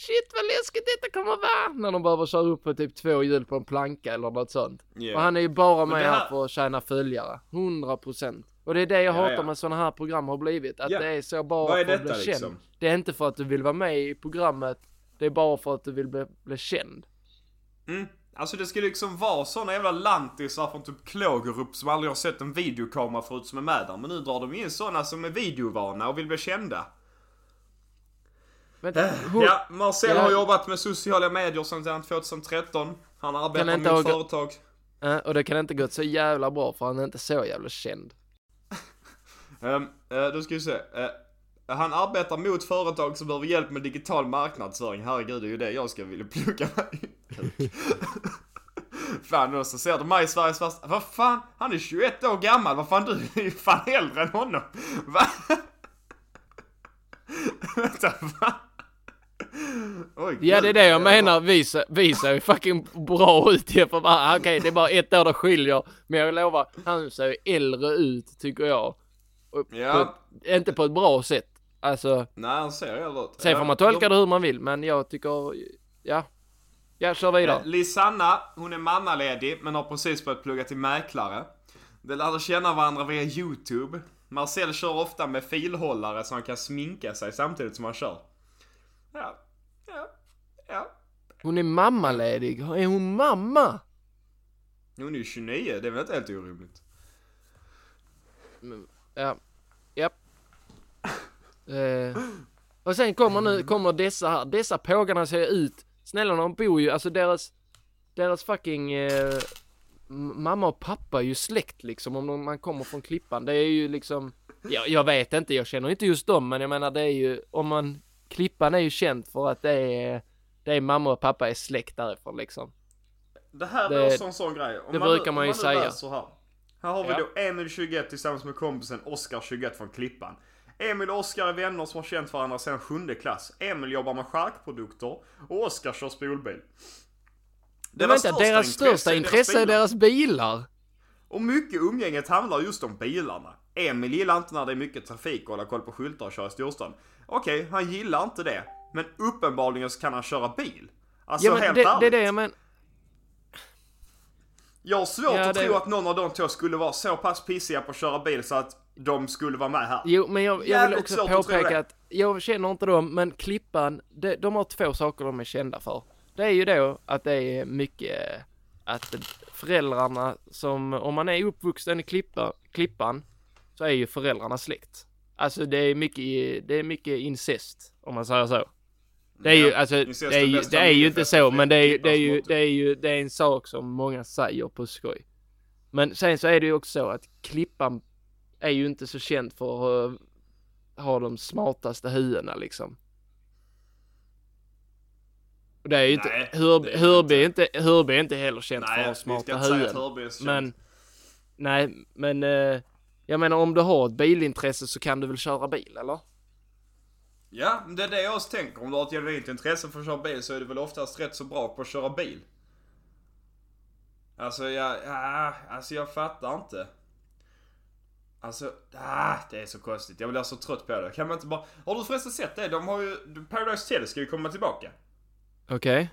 Shit vad läskigt detta kommer vara! När de behöver köra upp på typ två hjul på en planka eller något sånt. Yeah. Och han är ju bara med här här- för att tjäna följare. 100%. Och det är det jag Ja, hatar ja. med såna här program har blivit. Att Ja. det är så bara är för att bli liksom? känd. Det är inte för att du vill vara med i programmet. Det är bara för att du vill bli, bli känd. Mm. Alltså det ska liksom vara såna jävla lantisar från typ Klågerup som aldrig har sett en videokamera förut som är med där. Men nu drar de in såna som är videovana och vill bli kända. Men, hur, Ja, Marcel Ja. har jobbat med sociala medier sedan 2013. Han arbetar mot ha- företag. Eh, och det kan inte gått så jävla bra för han är inte så jävla känd. Um, då ska vi se. Eh, han arbetar mot företag som behöver hjälp med digital marknadsföring. Herregud, det är ju det jag ska vilja plugga mig. Fan, och så ser du mig i Sveriges värsta... Vad fan? Han är 21 år gammal. Vad fan, du är ju fan äldre än honom. Va? Vänta, va? Oj, Ja det är det jag menar, vi ser, vi ser ju fucking bra ut jämfört med Okej det är bara ett år det skiljer. Men jag lovar, han ser ju äldre ut tycker jag. Och Ja. på inte på ett bra sätt. Alltså, Nej, han ser äldre ut. sen får man tolka det hur man vill men jag tycker, ja. Ja, kör Eh, vidare. Lisanna, hon är mammaledig men har precis börjat plugga till mäklare. De lärde känna varandra via YouTube. Marcel kör ofta med filhållare så han kan sminka sig samtidigt som han kör. Ja, ja, ja. Hon är mammaledig. Är hon mamma? Hon är ju 29, det är väl inte helt orimligt? Ja. Japp. Eh. Och sen kommer nu, kommer dessa här. Dessa pågarna ser ut. Snälla de bor ju, alltså deras, deras fucking eh, mamma och pappa är ju släkt liksom om de- man kommer från Klippan. Det är ju liksom, jag, jag vet inte, jag känner inte just dem men jag menar det är ju, om man, Klippan är ju känt för att det är, det är mamma och pappa är släkt därifrån liksom. Det här Det- är också en sån grej. Om det man brukar man ju nu säga. läser Här. här har vi Ja. då Emil 21 tillsammans med kompisen Oskar 21 från Klippan. Emil och Oskar är vänner som har känt varandra sedan sjunde klass. Emil jobbar med charkprodukter och Oskar kör spolbil. Men vänta, deras största intresse är deras bilar. Och mycket umgänget handlar just om bilarna. Emil gillar inte när det är mycket trafik och hålla koll på skyltar och köra i storstan. Okej, han gillar inte det. Men uppenbarligen så kan han köra bil. Alltså Ja men helt det, det är ärligt. det jag men, Jag har svårt Ja, att det- tro att någon av de två skulle vara så pass pissiga på att köra bil så att de skulle vara med här. Jo, men jag, jag vill också att påpeka det. att jag känner inte dem, men Klippan, de, de har två saker de är kända för. Det är ju då att det är mycket att föräldrarna som, om man är uppvuxen i Klippa, Klippan, så är ju föräldrarna släkt. Alltså det är mycket, det är mycket incest, om man säger så. Det är ju, alltså, det är ju, det är ju inte så, men det är, ju- det är ju, det är ju, det är en sak som många säger på skoj. Men sen så är det ju också så att Klippan är ju inte så känd för att ha de smartaste huvudena liksom. Och det är ju Nej, inte, Hörby, det är Hörby, inte. inte, Hörby är inte heller känt för att Nej, ha smarta. Hörby så Men, nej, men eh, jag menar om du har ett bilintresse så kan du väl köra bil, eller? Ja, det är det jag också tänker. Om du har ett genuint intresse för att köra bil så är du väl oftast rätt så bra på att köra bil. Alltså jag, ja, alltså jag fattar inte. Alltså, ah, det är så konstigt. Jag blir så trött på det. Kan man inte bara... Har du förresten sett det? De har ju... Paradise Hotel ska ju komma tillbaka. Okej.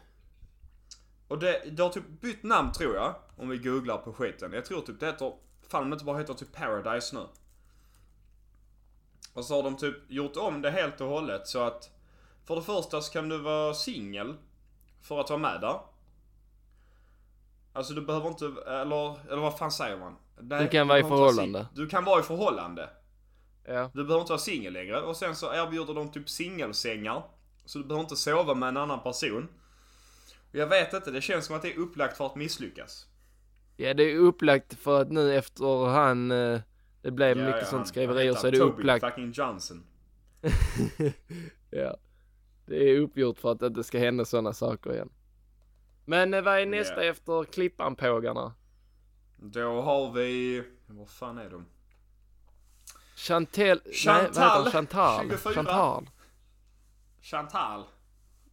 Och det, det har typ bytt namn tror jag. Om vi googlar på skiten. Jag tror typ det heter... Fan om det inte bara heter typ Paradise nu. Och så har de typ gjort om det helt och hållet så att... För det första så kan du vara singel. För att vara med där. Alltså du behöver inte, eller, eller vad fan säger man? Nej, Du kan vara i förhållande. Du kan vara i förhållande. Ja. Du behöver inte vara singel längre. Och sen så erbjuder de typ singelsängar. Så du behöver inte sova med en annan person. Och jag vet inte, det känns som att det är upplagt för att misslyckas. Ja, det är upplagt för att nu efter han, eh, det blev Ja, mycket ja, sånt skriverier så är det Toby upplagt. fucking Johnson. ja. Det är uppgjort för att det inte ska hända sådana saker igen. Men eh, vad är nästa Ja. efter Klippanpågarna? Då har vi... Vad fan är de? Chantel, nej vad heter Chantal? Chantal, 24. Chantal. Chantal.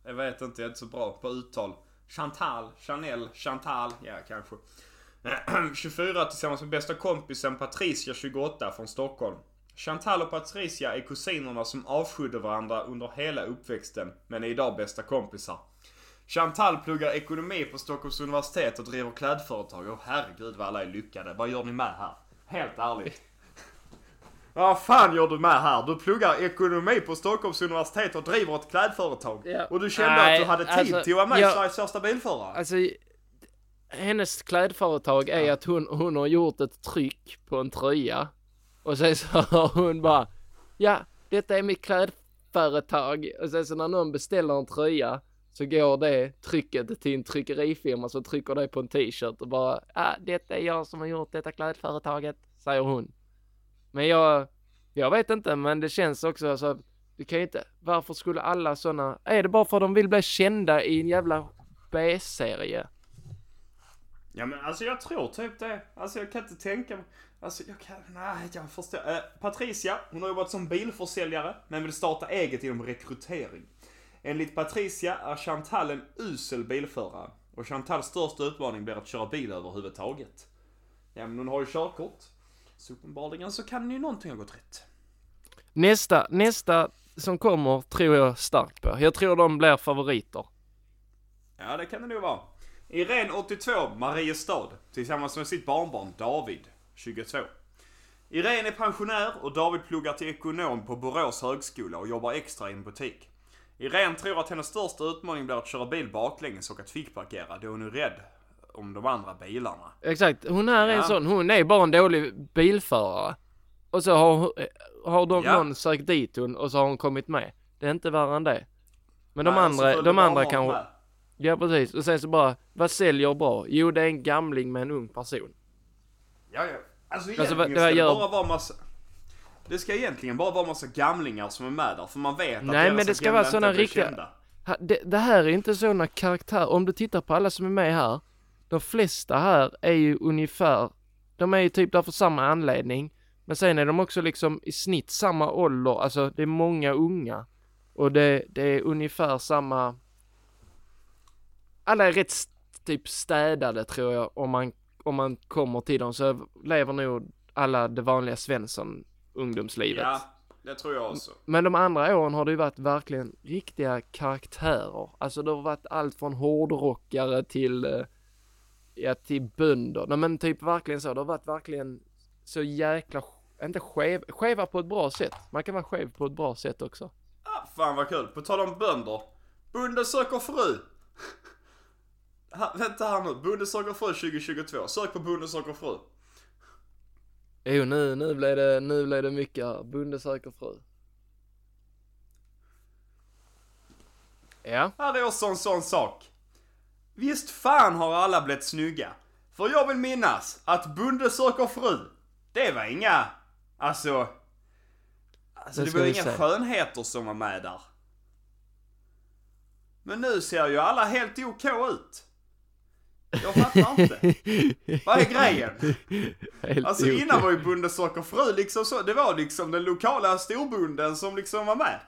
Jag vet inte, jag är inte så bra på uttal. Chantal, Chanel, Chantal, ja kanske. 24 tillsammans med bästa kompisen Patricia 28 från Stockholm. Chantal och Patricia är kusinerna som avskydde varandra under hela uppväxten, men är idag bästa kompisar. Chantal pluggar ekonomi på Stockholms universitet och driver klädföretag. Åh herregud vad alla är lyckade. Vad gör ni med här? Helt ärligt. Vad fan gör du med här? Du pluggar ekonomi på Stockholms universitet och driver ett klädföretag. Ja. Och du kände Nej, att du hade tid alltså, till att vara med jag- Sveriges största bilförare. Alltså, hennes klädföretag är att hon, hon har gjort ett tryck på en tröja. Och sen så har hon bara, ja, detta är mitt klädföretag. Och sen så när någon beställer en tröja så går det trycket till en tryckerifirma som trycker det på en t-shirt och bara, ja, detta är jag som har gjort detta klädföretaget, säger hon. Men jag, jag vet inte, men det känns också så, du kan ju inte, varför skulle alla sådana, är det bara för att de vill bli kända i en jävla B-serie? Ja men alltså jag tror typ det. Alltså jag kan inte tänka mig. Alltså jag kan, nej jag förstår. Eh, Patricia, hon har jobbat som bilförsäljare men vill starta eget inom rekrytering. Enligt Patricia är Chantal en usel bilförare. Och Chantals största utmaning blir att köra bil överhuvudtaget. Ja men hon har ju körkort. Så uppenbarligen så kan ju någonting ha gått rätt. Nästa, nästa som kommer tror jag starkt på. Jag tror de blir favoriter. Ja, det kan det nog vara. Irene 82, Mariestad, tillsammans med sitt barnbarn David, 22. Irene är pensionär och David pluggar till ekonom på Borås högskola och jobbar extra i en butik. Irene tror att hennes största utmaning blir att köra bil baklänges och att fickparkera då hon är rädd om de andra bilarna. Exakt, hon är en Ja. sån, hon är bara en dålig bilförare. Och så har, har de, Ja. någon sökt dit hon och så har hon kommit med. Det är inte värre än det. Men de Nej, andra, de andra kanske. Ja precis. Och sen så bara, vad säljer bra? Jo det är en gamling med en ung person. Ja, ja. Alltså Alltså, egentligen vad- ska det gör- bara vara massa... Det ska egentligen bara vara massa gamlingar som är med där, för man vet att Nej, men det ska vara blir riktiga- kända. Det här är inte sådana karaktärer, om du tittar på alla som är med här, de flesta här är ju ungefär, de är ju typ där för samma anledning, men sen är de också liksom i snitt samma ålder, alltså det är många unga. Och det, det är ungefär samma, alla är rätt typ städade tror jag, om man, om man kommer till dem så lever nog alla det vanliga Svensson ungdomslivet. Ja, det tror jag också. Men de andra åren har det ju varit verkligen riktiga karaktärer. Alltså det har varit allt från hårdrockare till, eh, ja till bönder. Nej men typ verkligen så. Det har varit verkligen så jäkla, inte skev, skeva på ett bra sätt. Man kan vara skev på ett bra sätt också. Ah, fan vad kul. På tal om bönder. Bonde söker fru. Ha, vänta här nu. Bonde söker fru 2022. Sök på Bonde söker fru. Jo nu, nu blev det, nu blev det mycket här. Bonde söker fru. Ja. Här är också en sån sak. Visst fan har alla blivit snygga. För jag vill minnas att Bonde söker fru. Det var inga, alltså. Alltså Det var inga se. skönheter som var med där. Men nu ser ju alla helt OK ut. Jag fattar inte. Vad är grejen? Helt Alltså okej. innan var ju Bonde Sockerfrö liksom så, det var liksom den lokala storbonden som liksom var med.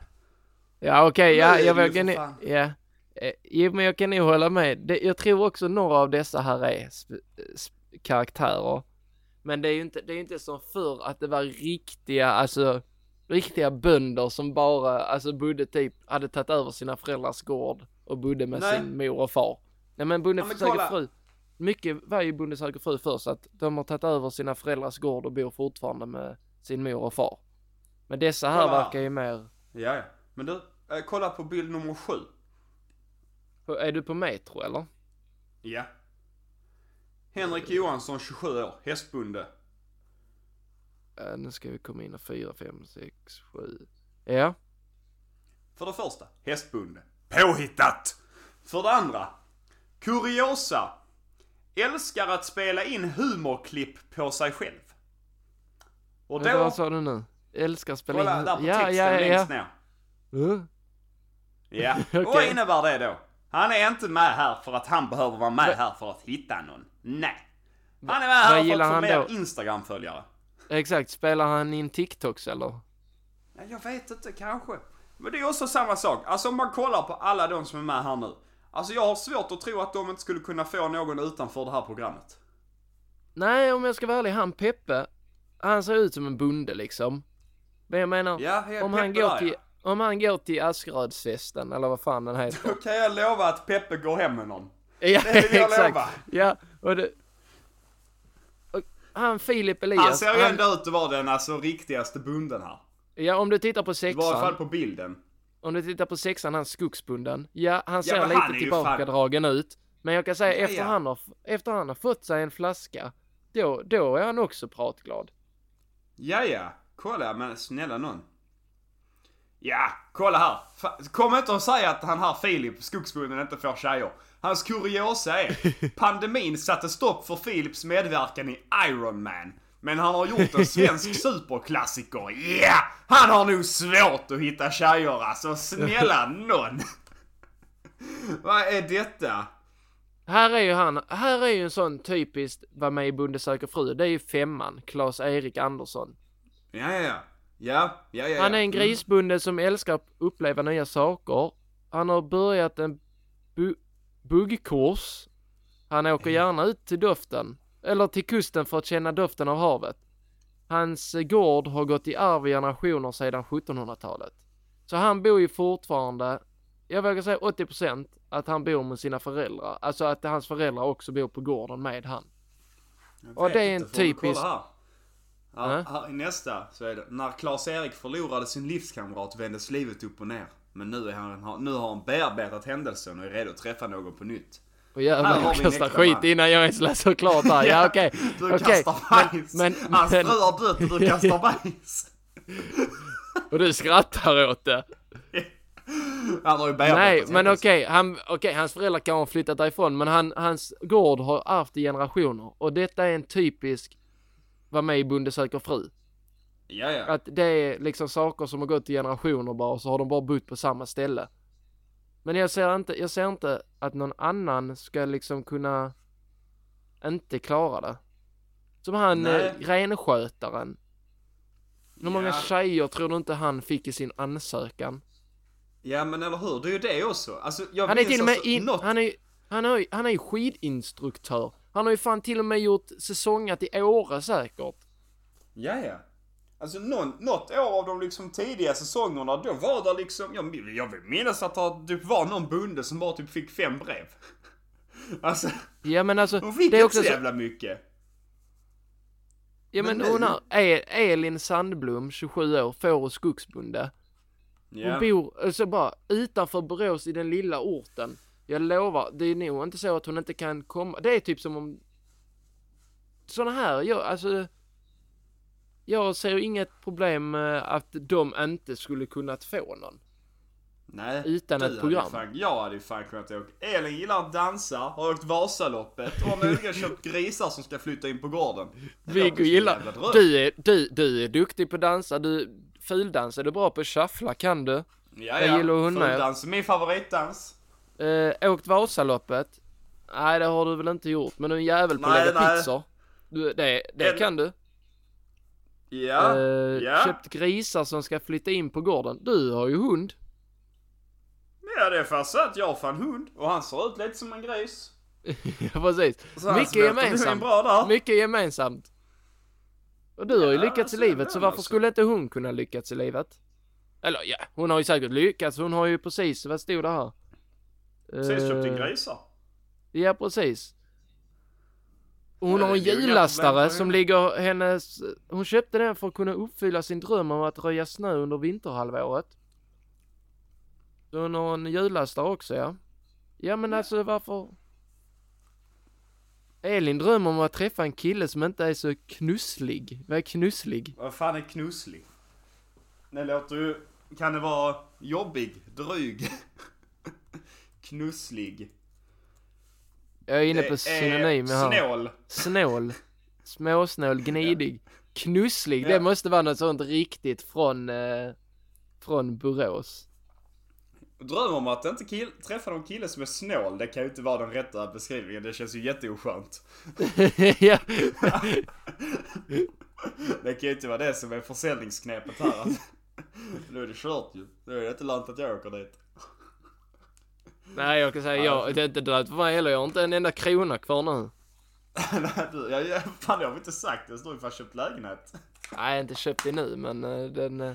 Ja okej, Nu ja, jag vågar fan. ja. Eh, Jo men jag kan nog hålla med. Det, jag tror också några av dessa här är karaktärer. Men det är ju inte, det är inte som förr att det var riktiga, alltså riktiga bönder som bara, alltså bodde typ, hade tagit över sina föräldrars gård och bodde med Nej. sin mor och far. Nej men Bonde Ja, fru. Mycket var ju Bonde söker fru först, att de har tagit över sina föräldrars gård och bor fortfarande med sin mor och far. Men dessa här Kolla. verkar ju mer, Ja, ja. Men du, eh, kolla på bild nummer sju. är du på Metro eller? Ja. Henrik Johansson, 27 år, hästbonde. Uh, nu ska vi komma in och 4, 5, 6, 7. Ja. För det första, hästbonde. Påhittat! För det andra, kuriosa. Älskar att spela in humorklipp på sig själv. Och Vänta, då, vad sa du nu? Älskar spela kolla in... där på ja, texten ja, ja, längst ja. ner. Uh, Ja, Okej. vad innebär det då? Han är inte med här för att han behöver vara med här för att hitta någon. Nej. Han är med här vad för att få mer? Instagram-följare. exakt, spelar han in TikToks eller? Ja, Jag vet inte, kanske. Men det är också samma sak. Alltså om man kollar på alla de som är med här nu. Alltså jag har svårt att tro att de inte skulle kunna få någon utanför det här programmet. Nej, om jag ska vara ärlig, han Peppe, han ser ut som en bonde liksom. Men jag menar, Ja, om, han går där, till, ja. om han går till Askerödsfesten, eller vad fan den heter. Då kan jag lova att Peppe går hem med någon. ja, det vill jag exakt. lova. Ja, och det... Och han Filip Elias, Han ser ju han- ändå ut att vara den alltså riktigaste bunden här. ja om du tittar på I varje fall sexan, på bilden. Om du tittar på sexan, han skogsbunden. Ja, han ser men lite han tillbakadragen ut. Men jag kan säga Ja, efter, ja. Han har, efter han har fått sig en flaska, då, då är han också pratglad. Ja, ja. Kolla, men snälla någon. Ja, kolla här. Kom inte och säg att han här Filip, skogsbonden, inte får tjejer. Hans kuriosa är, pandemin satte stopp för Philips medverkan i Iron Man. Men han har gjort en svensk superklassiker. Ja! Han har nog svårt att hitta tjejer alltså. Snälla någon. Vad är detta? Här är ju han, här är ju en sån typiskt var med i Bonde söker fru. Det är ju femman, Claes-Erik Andersson. Ja, ja, ja. Ja, ja, ja. Han är en grisbonde som älskar att uppleva nya saker. Han har börjat en bu buggkurs. Han åker gärna ut till doften, eller till kusten för att känna doften av havet. Hans eh, gård har gått i arv i generationer sedan 1700-talet. Så han bor ju fortfarande, jag vågar säga 80% att han bor med sina föräldrar. Alltså att hans föräldrar också bor på gården med han. Och det är en typisk- Här. Ja. här i nästa så är det. När Claes-Erik förlorade sin livskamrat vändes livet upp och ner. Men nu, är han, nu har han bearbetat händelsen och är redo att träffa någon på nytt. Och jävlar jag kastar skit man. innan jag ens läser klart här. Ja okej, Du okej. kastar bajs. Men, Hans men, fru har dött och du kastar bajs. och du skrattar åt det. Han har ju Nej, men okej, han, okej, hans föräldrar kan ha flyttat därifrån, men han, hans gård har ärvt i generationer. Och detta är en typisk, var med i Bonde söker fru. Ja, ja. Att det är liksom saker som har gått i generationer bara, och så har de bara bott på samma ställe. Men jag ser inte, jag ser inte att någon annan ska liksom kunna inte klara det. Som han Nej. eh, renskötaren. Hur många Ja. tjejer tror du inte han fick i sin ansökan? Ja, men eller hur. Det är ju det också. Alltså, jag Han är till och med alltså in, något... han är han är, han är ju skidinstruktör. Han har ju fan till och med gjort säsongat i Åre säkert. Ja, ja. Alltså någon, något år av de liksom tidiga säsongerna, då var det liksom, jag, jag vill minnas att det typ var någon bonde som bara typ fick fem brev. Alltså, Ja men alltså, hon fick det är också så jävla mycket. ja men men hon har, Elin Sandblom, 27 år, får och skogsbonde. Hon Ja. bor, alltså bara utanför Borås i den lilla orten. Jag lovar, det är nog inte så att hon inte kan komma. Det är typ som om såna här, jag, alltså jag ser inget problem med att de inte skulle kunnat få någon. Nej, utan ett program. Fan, jag hade ju fan kunnat åka. Elin gillar att dansa, har åkt Vasaloppet och har möjligen köpt grisar som ska flytta in på gården. Viggo gillar, du är, du, du är duktig på att dansa, du, fildans är du bra på shuffla kan du? Ja, jag ja. gillar hon med. Fuldans är min favoritdans. Eh, åkt Vasaloppet? Nej, det har du väl inte gjort, men du är en jävel på att lägga nej. pizzor. Du, det det En- kan du. Ja, Eh, ja. Köpt grisar som ska flytta in på gården. Du har ju hund. Ja, det är fast att jag har fan hund och han ser ut lite som en gris. ja, precis. Så Mycket gemensamt. Mycket gemensamt. Och du har ju Ja, lyckats i livet, så varför alltså. skulle inte hon kunna lyckats i livet? Eller ja, hon har ju säkert lyckats. Hon har ju precis, vad stod det här? Precis köpt in Eh, grisar. Ja, precis. Och Hon Ja, har en hjullastare för som ligger hennes... Hon köpte den för att kunna uppfylla sin dröm om att röja snö under vinterhalvåret. Så hon har en hjullastare också, ja. Ja, men alltså varför... Elin drömmer om att träffa en kille som inte är så knusslig. Vad är knusslig? Vad fan är knusslig? Det låter ju... Kan det vara jobbig, dryg? knusslig. Jag är inne Det på är synonymer här. Snål. Snål. Småsnål, gnidig. Knusslig, det Ja. måste vara något sånt riktigt från, eh, från Borås. Drömmer om att inte kill- träffa någon kille som är snål, det kan ju inte vara den rätta beskrivningen. Det känns ju jätteoskönt. ja. Det kan ju inte vara det som är försäljningsknepet här. Att, nu är det kört ju. Nu är det inte lönt att jag åker dit. Nej, jag kan säga jag, det är inte dött för mig heller. Jag har inte en enda krona kvar nu. Nej, du, jag, jag, fan det har vi inte sagt. Jag står ju fan köpt lägenhet. Nej, jag har inte köpt det nu, men eh, den... eh,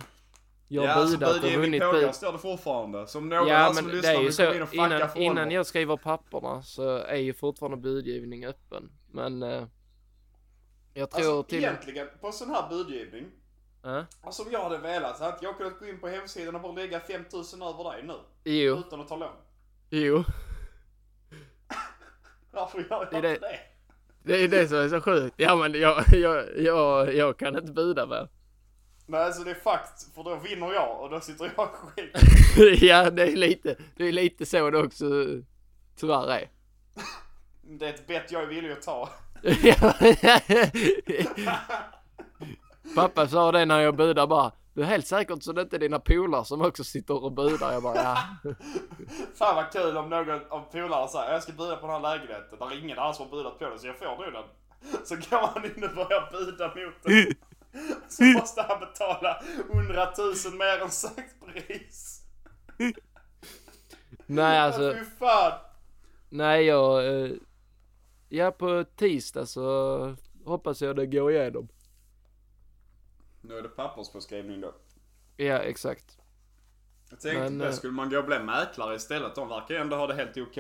Jag ja, alltså budat och budgivning vunnit bud. står det fortfarande. Som någon Ja, här som lyssnar vill så komma in och fucka innan, för innan jag skriver papperna så är ju fortfarande budgivning öppen. Men... eh, Jag tror Alltså till... egentligen, på sån här budgivning. Ja. Alltså om jag hade velat så inte jag kunnat gå in på hemsidan och bara lägga 5000 över dig nu. Jo, Utan att ta lån. Jo. Varför gör jag det- det? Det är det som är så sjukt. Ja men jag, jag, jag, jag kan inte buda mer. Nej alltså det är fakt, för då vinner jag och då sitter jag skit. ja, det är lite, det är lite så det också tyvärr är. Det är ett bett jag är villig att ta. Pappa sa det när jag budade bara, du är helt säkert så det inte är dina polare som också sitter och budar. Jag bara, ja. Fan vad kul om någon av polarna säger jag ska buda på den här lägenheten. Där ingen annan som har budat på den så jag får nog den. Så går han in och börjar buda mot den. Så måste han betala 100 000 mer än sagt pris. Nej alltså, Fy fan. nej jag, eh, ja på tisdag så hoppas jag det går igenom. Nu är det papperspåskrivning då. Ja exakt. Jag tänkte Men, det, eh, skulle man gå och bli mäklare istället? De verkar ju ändå ha det helt OK.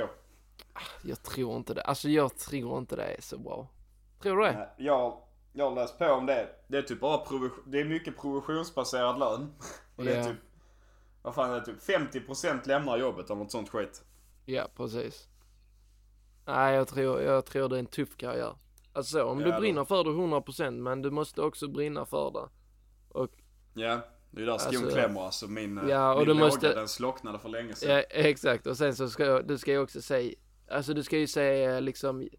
Jag tror inte det, alltså jag tror inte det är så bra. Tror du det? Nej, Jag, jag har läst på om det. Det är typ bara provision, det är mycket provisionsbaserad lön. Och det är typ, vad fan är det typ 50% lämnar jobbet eller något sånt skit. Ja, precis. Nej, jag tror, jag tror det är en tuff karriär. Alltså om du Ja, brinner för det 100% men du måste också brinna för det. Och Ja, det är där skon Alltså, klämmer alltså. Min, eh, ja, och min du låga måste- den slocknade för länge sedan. ja, exakt. Och sen så ska du ska ju också säga, alltså du ska ju säga liksom,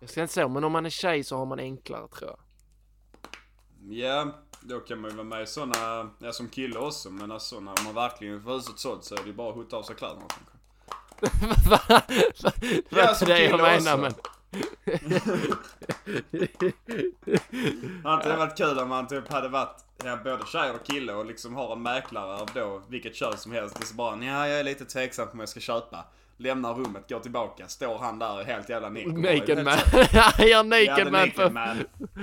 jag ska inte säga men om man är tjej så har man enklare tror jag. Ja, då kan man ju vara med i såna, ja som kille också. Men alltså när man verkligen får huset sålt så är det ju bara att hutta av sig kläderna kanske. Va? Va? Det var Ja, som det jag menar också. men. Inte det varit kul om man typ hade varit ja, både tjej och kille och liksom har en mäklare av då vilket kön som helst. Och så bara, ja jag är lite tveksam på om jag ska köpa. Lämnar rummet, går tillbaka, står han där helt jävla nick. Naked man. Han gör naked man naked man.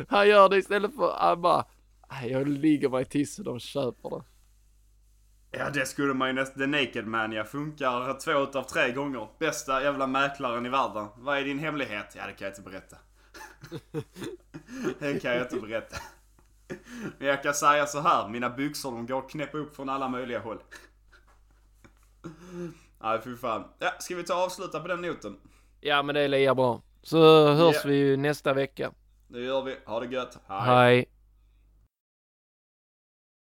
han gör det istället för, han bara, "Nej, jag ligger mig till så de köper det. Ja det skulle man ju nästan, the naked man ja, funkar två utav tre gånger. Bästa jävla mäklaren i världen. Vad är din hemlighet? Ja det kan jag inte berätta. det kan jag inte berätta. Men jag kan säga så här, mina byxor de går att knäppa upp från alla möjliga håll. Nej fy fan. Ja, ska vi ta och avsluta på den noten? Ja men det är lika bra. Så hörs Ja. vi ju nästa vecka. Det gör vi. Ha det gött. Hej.